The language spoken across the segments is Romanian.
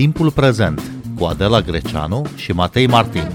Timpul prezent cu Adela Greceanu și Matei Martin.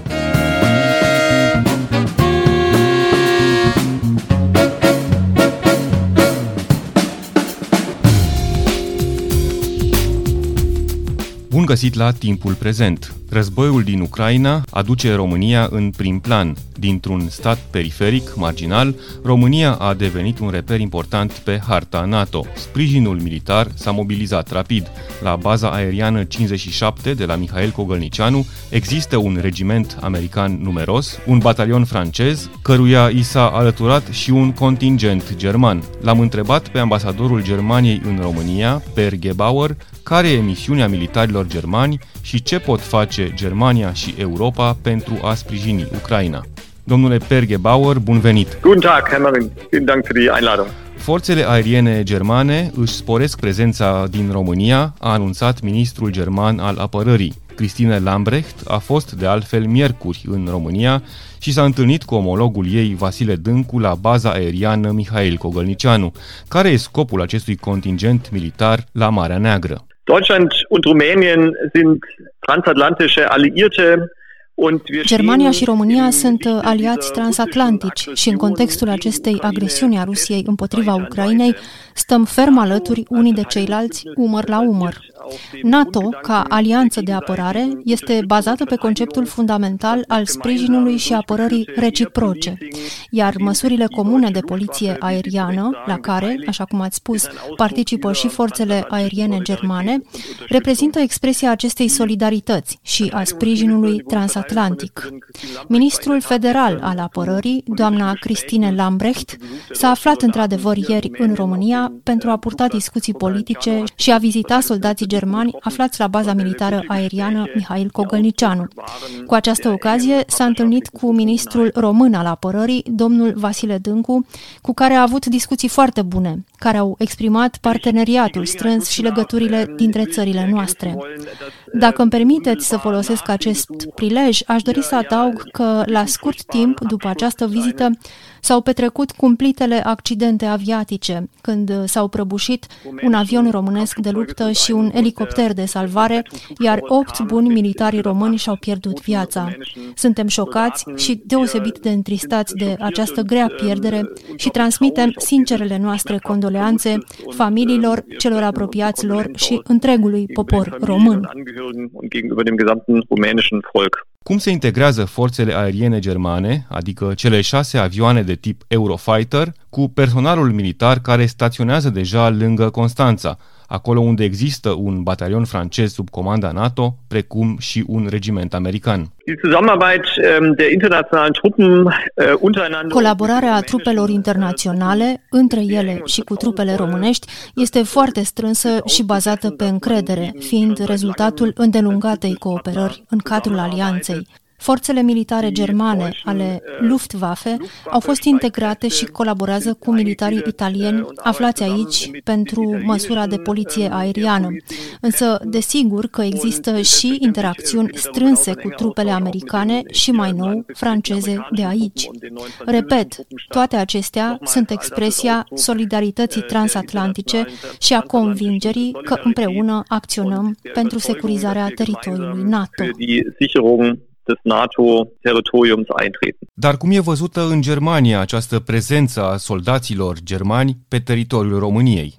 Bun găsit la timpul prezent. Războiul din Ucraina aduce România în prim plan. Dintr-un stat periferic, marginal, România a devenit un reper important pe harta NATO. Sprijinul militar s-a mobilizat rapid. La baza aeriană 57 de la Mihail Cogălnicianu există un regiment american numeros, un batalion francez, căruia i s-a alăturat și un contingent german. L-am întrebat pe ambasadorul Germaniei în România, Per Gebauer, care e misiunea militarilor germani și ce pot face Germania și Europa pentru a sprijini Ucraina. Domnule Perge Bauer, bun venit! Guten Tag, Herr Marin. Vielen Dank für die Einladung. Forțele aeriene germane își sporesc prezența din România, a anunțat ministrul german al apărării. Cristine Lambrecht a fost de altfel miercuri în România și s-a întâlnit cu omologul ei Vasile Dâncu la baza aeriană Mihail Cogălnicianu. Care e scopul acestui contingent militar la Marea Neagră? Deutschland und Rumänien sind transatlantische Alliierte Germania și România sunt uh, aliați transatlantici și în contextul acestei agresiuni a Rusiei împotriva Ucrainei stăm ferm alături unii de ceilalți, umăr la umăr. NATO, ca alianță de apărare, este bazată pe conceptul fundamental al sprijinului și apărării reciproce, iar măsurile comune de poliție aeriană, la care, așa cum ați spus, participă și forțele aeriene germane, reprezintă expresia acestei solidarități și a sprijinului transatlantic. Ministrul federal al apărării, doamna Cristine Lambrecht, s-a aflat într-adevăr ieri în România pentru a purta discuții politice și a vizita soldații germani aflați la baza militară aeriană Mihail Cogălnicianu. Cu această ocazie s-a întâlnit cu ministrul român al apărării, domnul Vasile Dâncu, cu care a avut discuții foarte bune, care au exprimat parteneriatul strâns și legăturile dintre țările noastre. Dacă îmi permiteți să folosesc acest prilej, aș dori să adaug că la scurt timp după această vizită s-au petrecut cumplitele accidente aviatice, când s-au prăbușit un avion românesc de luptă și un elicopter de salvare, iar opt buni militari români și-au pierdut viața. Suntem șocați și deosebit de întristați de această grea pierdere și transmitem sincerele noastre condoleanțe familiilor, celor apropiați lor și întregului popor român. Cum se integrează forțele aeriene germane, adică cele șase avioane de tip Eurofighter, cu personalul militar care staționează deja lângă Constanța, acolo unde există un batalion francez sub comanda NATO, precum și un regiment american. Ähm, äh, Colaborarea trupelor internaționale între ele și cu trupele românești este foarte strânsă și bazată pe încredere, fiind rezultatul îndelungatei cooperări în cadrul alianței. Forțele militare germane ale Luftwaffe au fost integrate și colaborează cu militarii italieni aflați aici pentru măsura de poliție aeriană. Însă, desigur că există și interacțiuni strânse cu trupele americane și, mai nou, franceze de aici. Repet, toate acestea sunt expresia solidarității transatlantice și a convingerii că împreună acționăm pentru securizarea teritoriului NATO des NATO-Territoriums eintreten. Dar cum e văzută în Germania această prezență a soldaților germani pe teritoriul României?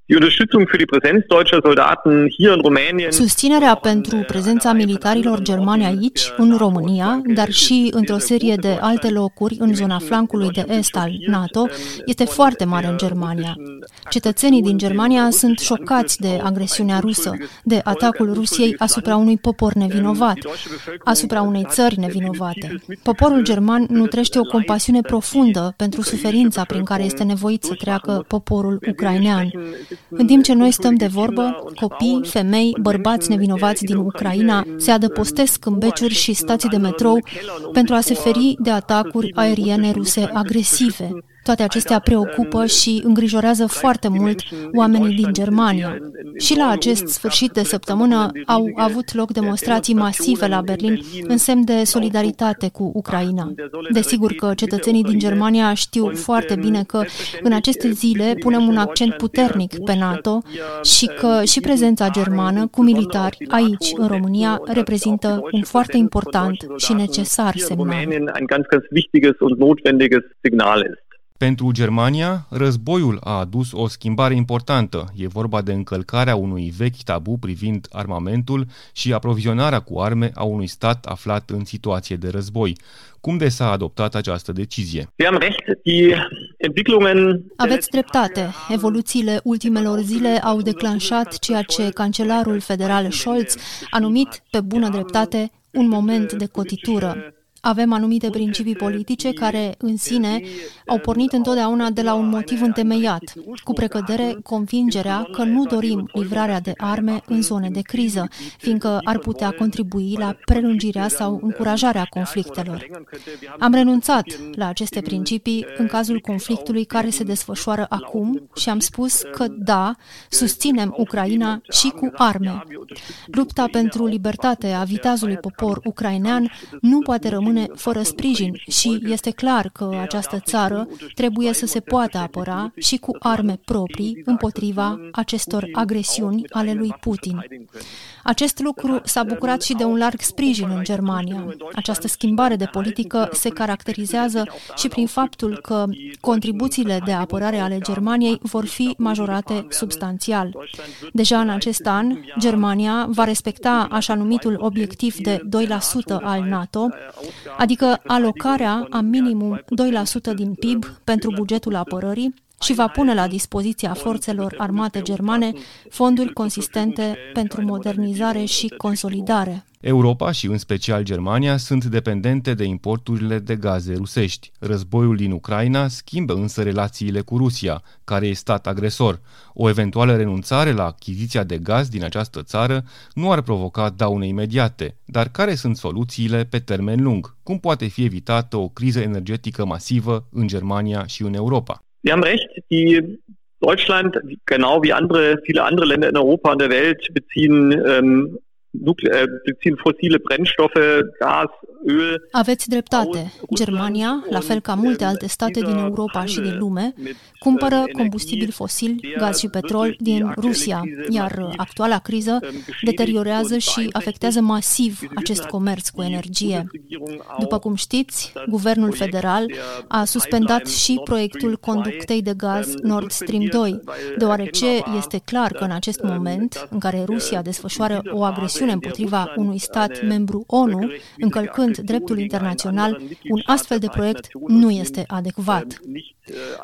Susținerea pentru prezența militarilor germani aici, în România, dar și într-o serie de alte locuri în zona flancului de est al NATO, este foarte mare în Germania. Cetățenii din Germania sunt șocați de agresiunea rusă, de atacul Rusiei asupra unui popor nevinovat, asupra unei țări nevinovate. Poporul german nutrește o compasiune profundă pentru suferința prin care este nevoit să treacă poporul ucrainean. În timp ce noi stăm de vorbă, copii, femei, bărbați nevinovați din Ucraina se adăpostesc în beciuri și stații de metrou pentru a se feri de atacuri aeriene ruse agresive Toate acestea preocupă și îngrijorează foarte mult oamenii din Germania. Și la acest sfârșit de săptămână au avut loc demonstrații masive la Berlin în semn de solidaritate cu Ucraina. Desigur că cetățenii din Germania știu foarte bine că în aceste zile punem un accent puternic pe NATO și că și prezența germană cu militari aici, în România, reprezintă un foarte important și necesar semnal. Pentru Germania, războiul a adus o schimbare importantă. E vorba de încălcarea unui vechi tabu privind armamentul și aprovizionarea cu arme a unui stat aflat în situație de război. Cum de s-a adoptat această decizie? Aveți dreptate. Evoluțiile ultimelor zile au declanșat ceea ce cancelarul federal Scholz a numit pe bună dreptate un moment de cotitură. Avem anumite principii politice care, în sine, au pornit întotdeauna de la un motiv întemeiat, cu precădere convingerea că nu dorim livrarea de arme în zone de criză, fiindcă ar putea contribui la prelungirea sau încurajarea conflictelor. Am renunțat la aceste principii în cazul conflictului care se desfășoară acum și am spus că da, susținem Ucraina și cu arme. Lupta pentru libertate a vitazului popor ucrainean nu poate rămâne rămâne fără sprijin și este clar că această țară trebuie să se poată apăra și cu arme proprii împotriva acestor agresiuni ale lui Putin. Acest lucru s-a bucurat și de un larg sprijin în Germania. Această schimbare de politică se caracterizează și prin faptul că contribuțiile de apărare ale Germaniei vor fi majorate substanțial. Deja în acest an, Germania va respecta așa numitul obiectiv de 2% al NATO, adică alocarea a minimum 2% din PIB pentru bugetul apărării, și va pune la dispoziția forțelor armate germane fonduri consistente pentru modernizare și consolidare. Europa și în special Germania sunt dependente de importurile de gaze rusești. Războiul din Ucraina schimbă însă relațiile cu Rusia, care e stat agresor. O eventuală renunțare la achiziția de gaz din această țară nu ar provoca daune imediate, dar care sunt soluțiile pe termen lung? Cum poate fi evitată o criză energetică masivă în Germania și în Europa? Sie haben recht, die Deutschland, genau wie andere, viele andere Länder in Europa und der Welt, beziehen ähm, beziehen fossile Brennstoffe, Gas, öl. Aveți dreptate. Germania, la fel ca multe alte state din Europa și din lume, cumpără combustibili fosili, gaz și petrol din Rusia, iar actuala criză deteriorează și afectează masiv acest comerț cu energie. După cum știți, guvernul federal a suspendat și proiectul conductei de gaz Nord Stream 2, deoarece este clar că în acest moment, în care Rusia desfășoară o agresiune agresiune împotriva unui stat membru ONU, încălcând dreptul internațional, un astfel de proiect nu este adecvat.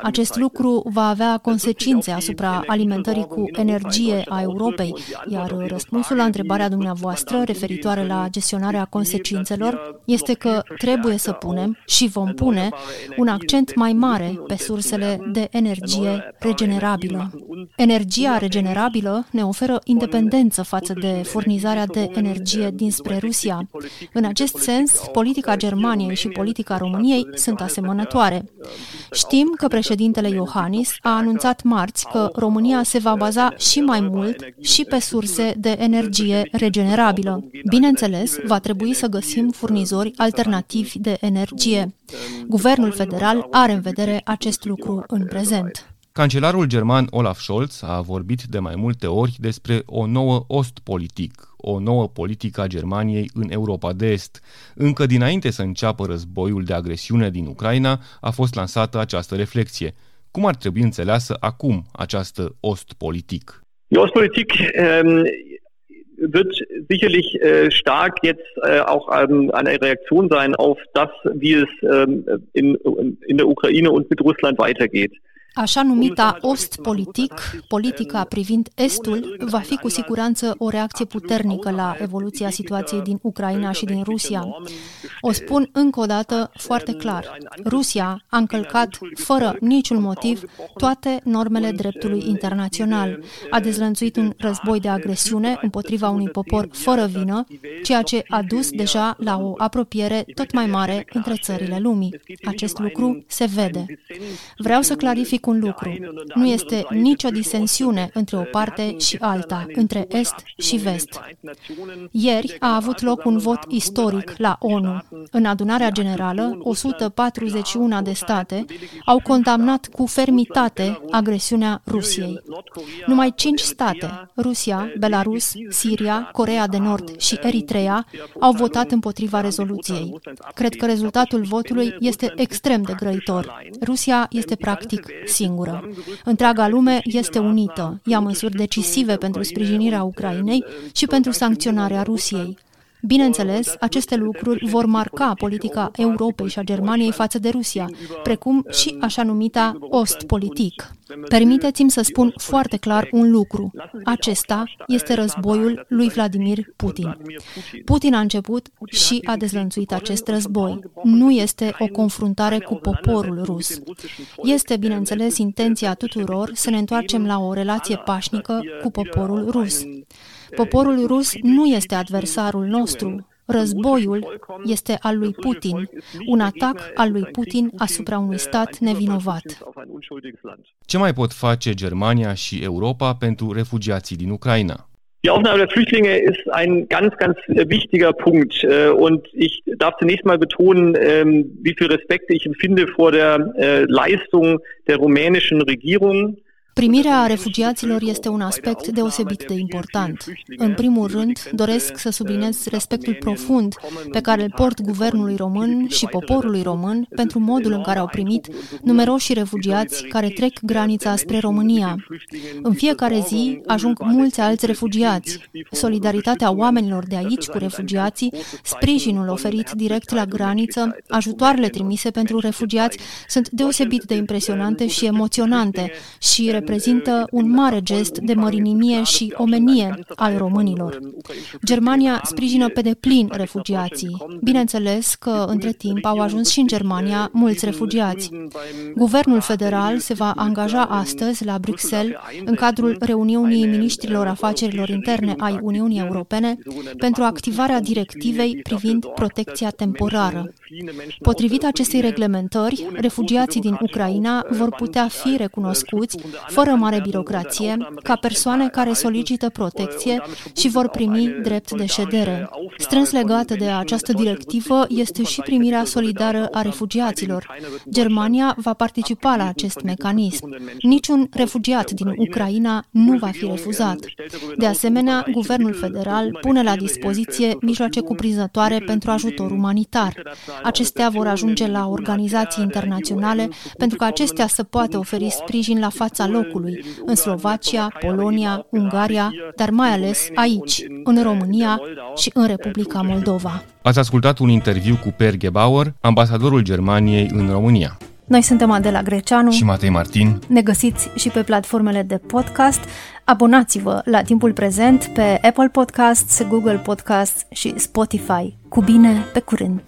Acest lucru va avea consecințe asupra alimentării cu energie a Europei, iar răspunsul la întrebarea dumneavoastră referitoare la gestionarea consecințelor este că trebuie să punem și vom pune un accent mai mare pe sursele de energie regenerabilă. Energia regenerabilă ne oferă independență față de furnizarea de energie dinspre Rusia. În acest sens, politica Germaniei și politica României sunt asemănătoare. Știm că președintele Iohannis a anunțat marți că România se va baza și mai mult și pe surse de energie regenerabilă. Bineînțeles, va trebui să găsim furnizori alternativi de energie. Guvernul federal are în vedere acest lucru în prezent. Cancelarul german Olaf Scholz a vorbit de mai multe ori despre o nouă Ostpolitik, o nouă politică a Germaniei în Europa de Est. Încă dinainte să înceapă războiul de agresiune din Ucraina, a fost lansată această reflexie. Cum ar trebui înțeleasă acum această Ostpolitik? Die Ostpolitik ähm, wird sicherlich äh, stark jetzt äh, auch ähm, eine Reaktion sein auf das, wie es ähm, in, in der Ukraine und mit Russland weitergeht. Așa numita Ostpolitik, politica privind Estul, va fi cu siguranță o reacție puternică la evoluția situației din Ucraina și din Rusia. O spun încă o dată foarte clar. Rusia a încălcat, fără niciun motiv, toate normele dreptului internațional. A dezlănțuit un război de agresiune împotriva unui popor fără vină, ceea ce a dus deja la o apropiere tot mai mare între țările lumii. Acest lucru se vede. Vreau să clarific un lucru. Nu este nicio disensiune între o parte și alta, între Est și Vest. Ieri a avut loc un vot istoric la ONU. În adunarea generală, 141 de state au condamnat cu fermitate agresiunea Rusiei. Numai cinci state, Rusia, Belarus, Siria, Corea de Nord și Eritrea, au votat împotriva rezoluției. Cred că rezultatul votului este extrem de grăitor. Rusia este practic singură. Întreaga lume este unită, ia măsuri decisive pentru sprijinirea Ucrainei și pentru sancționarea Rusiei. Bineînțeles, aceste lucruri vor marca politica Europei și a Germaniei față de Rusia, precum și așa numita Ostpolitik. Permiteți-mi să spun foarte clar un lucru. Acesta este războiul lui Vladimir Putin. Putin a început și a dezlănțuit acest război. Nu este o confruntare cu poporul rus. Este, bineînțeles, intenția tuturor să ne întoarcem la o relație pașnică cu poporul rus. Poporul rus nu este adversarul nostru. Războiul este al lui Putin, un atac al lui Putin asupra unui stat nevinovat. Ce mai pot face Germania și Europa pentru refugiații din Ucraina? Die Aufnahme der Flüchtlinge ist ein ganz, ganz wichtiger Punkt. Äh, und ich darf zunächst mal betonen, ähm, wie viel Respekt ich empfinde vor der äh, Leistung der rumänischen Regierung Primirea refugiaților este un aspect deosebit de important. În primul rând, doresc să subliniez respectul profund pe care îl port guvernului român și poporului român pentru modul în care au primit numeroși refugiați care trec granița spre România. În fiecare zi ajung mulți alți refugiați. Solidaritatea oamenilor de aici cu refugiații, sprijinul oferit direct la graniță, ajutoarele trimise pentru refugiați sunt deosebit de impresionante și emoționante și reprezintă un mare gest de mărinimie și omenie al românilor. Germania sprijină pe deplin refugiații. Bineînțeles că, între timp, au ajuns și în Germania mulți refugiați. Guvernul federal se va angaja astăzi la Bruxelles, în cadrul reuniunii ministrilor afacerilor interne ai Uniunii Europene, pentru activarea directivei privind protecția temporară. Potrivit acestei reglementări, refugiații din Ucraina vor putea fi recunoscuți fără mare birocrație, ca persoane care solicită protecție și vor primi drept de ședere. Strâns legată de această directivă este și primirea solidară a refugiaților. Germania va participa la acest mecanism. Niciun refugiat din Ucraina nu va fi refuzat. De asemenea, guvernul federal pune la dispoziție mijloace cuprinzătoare pentru ajutor umanitar. Acestea vor ajunge la organizații internaționale pentru că acestea să poată oferi sprijin la fața locului locului, în Slovacia, Polonia, Ungaria, dar mai ales aici, în România și în Republica Moldova. Ați ascultat un interviu cu Per Gebauer, ambasadorul Germaniei în România. Noi suntem Adela Greceanu și Matei Martin. Ne găsiți și pe platformele de podcast. Abonați-vă la timpul prezent pe Apple Podcasts, Google Podcasts și Spotify cu bine, pe curând!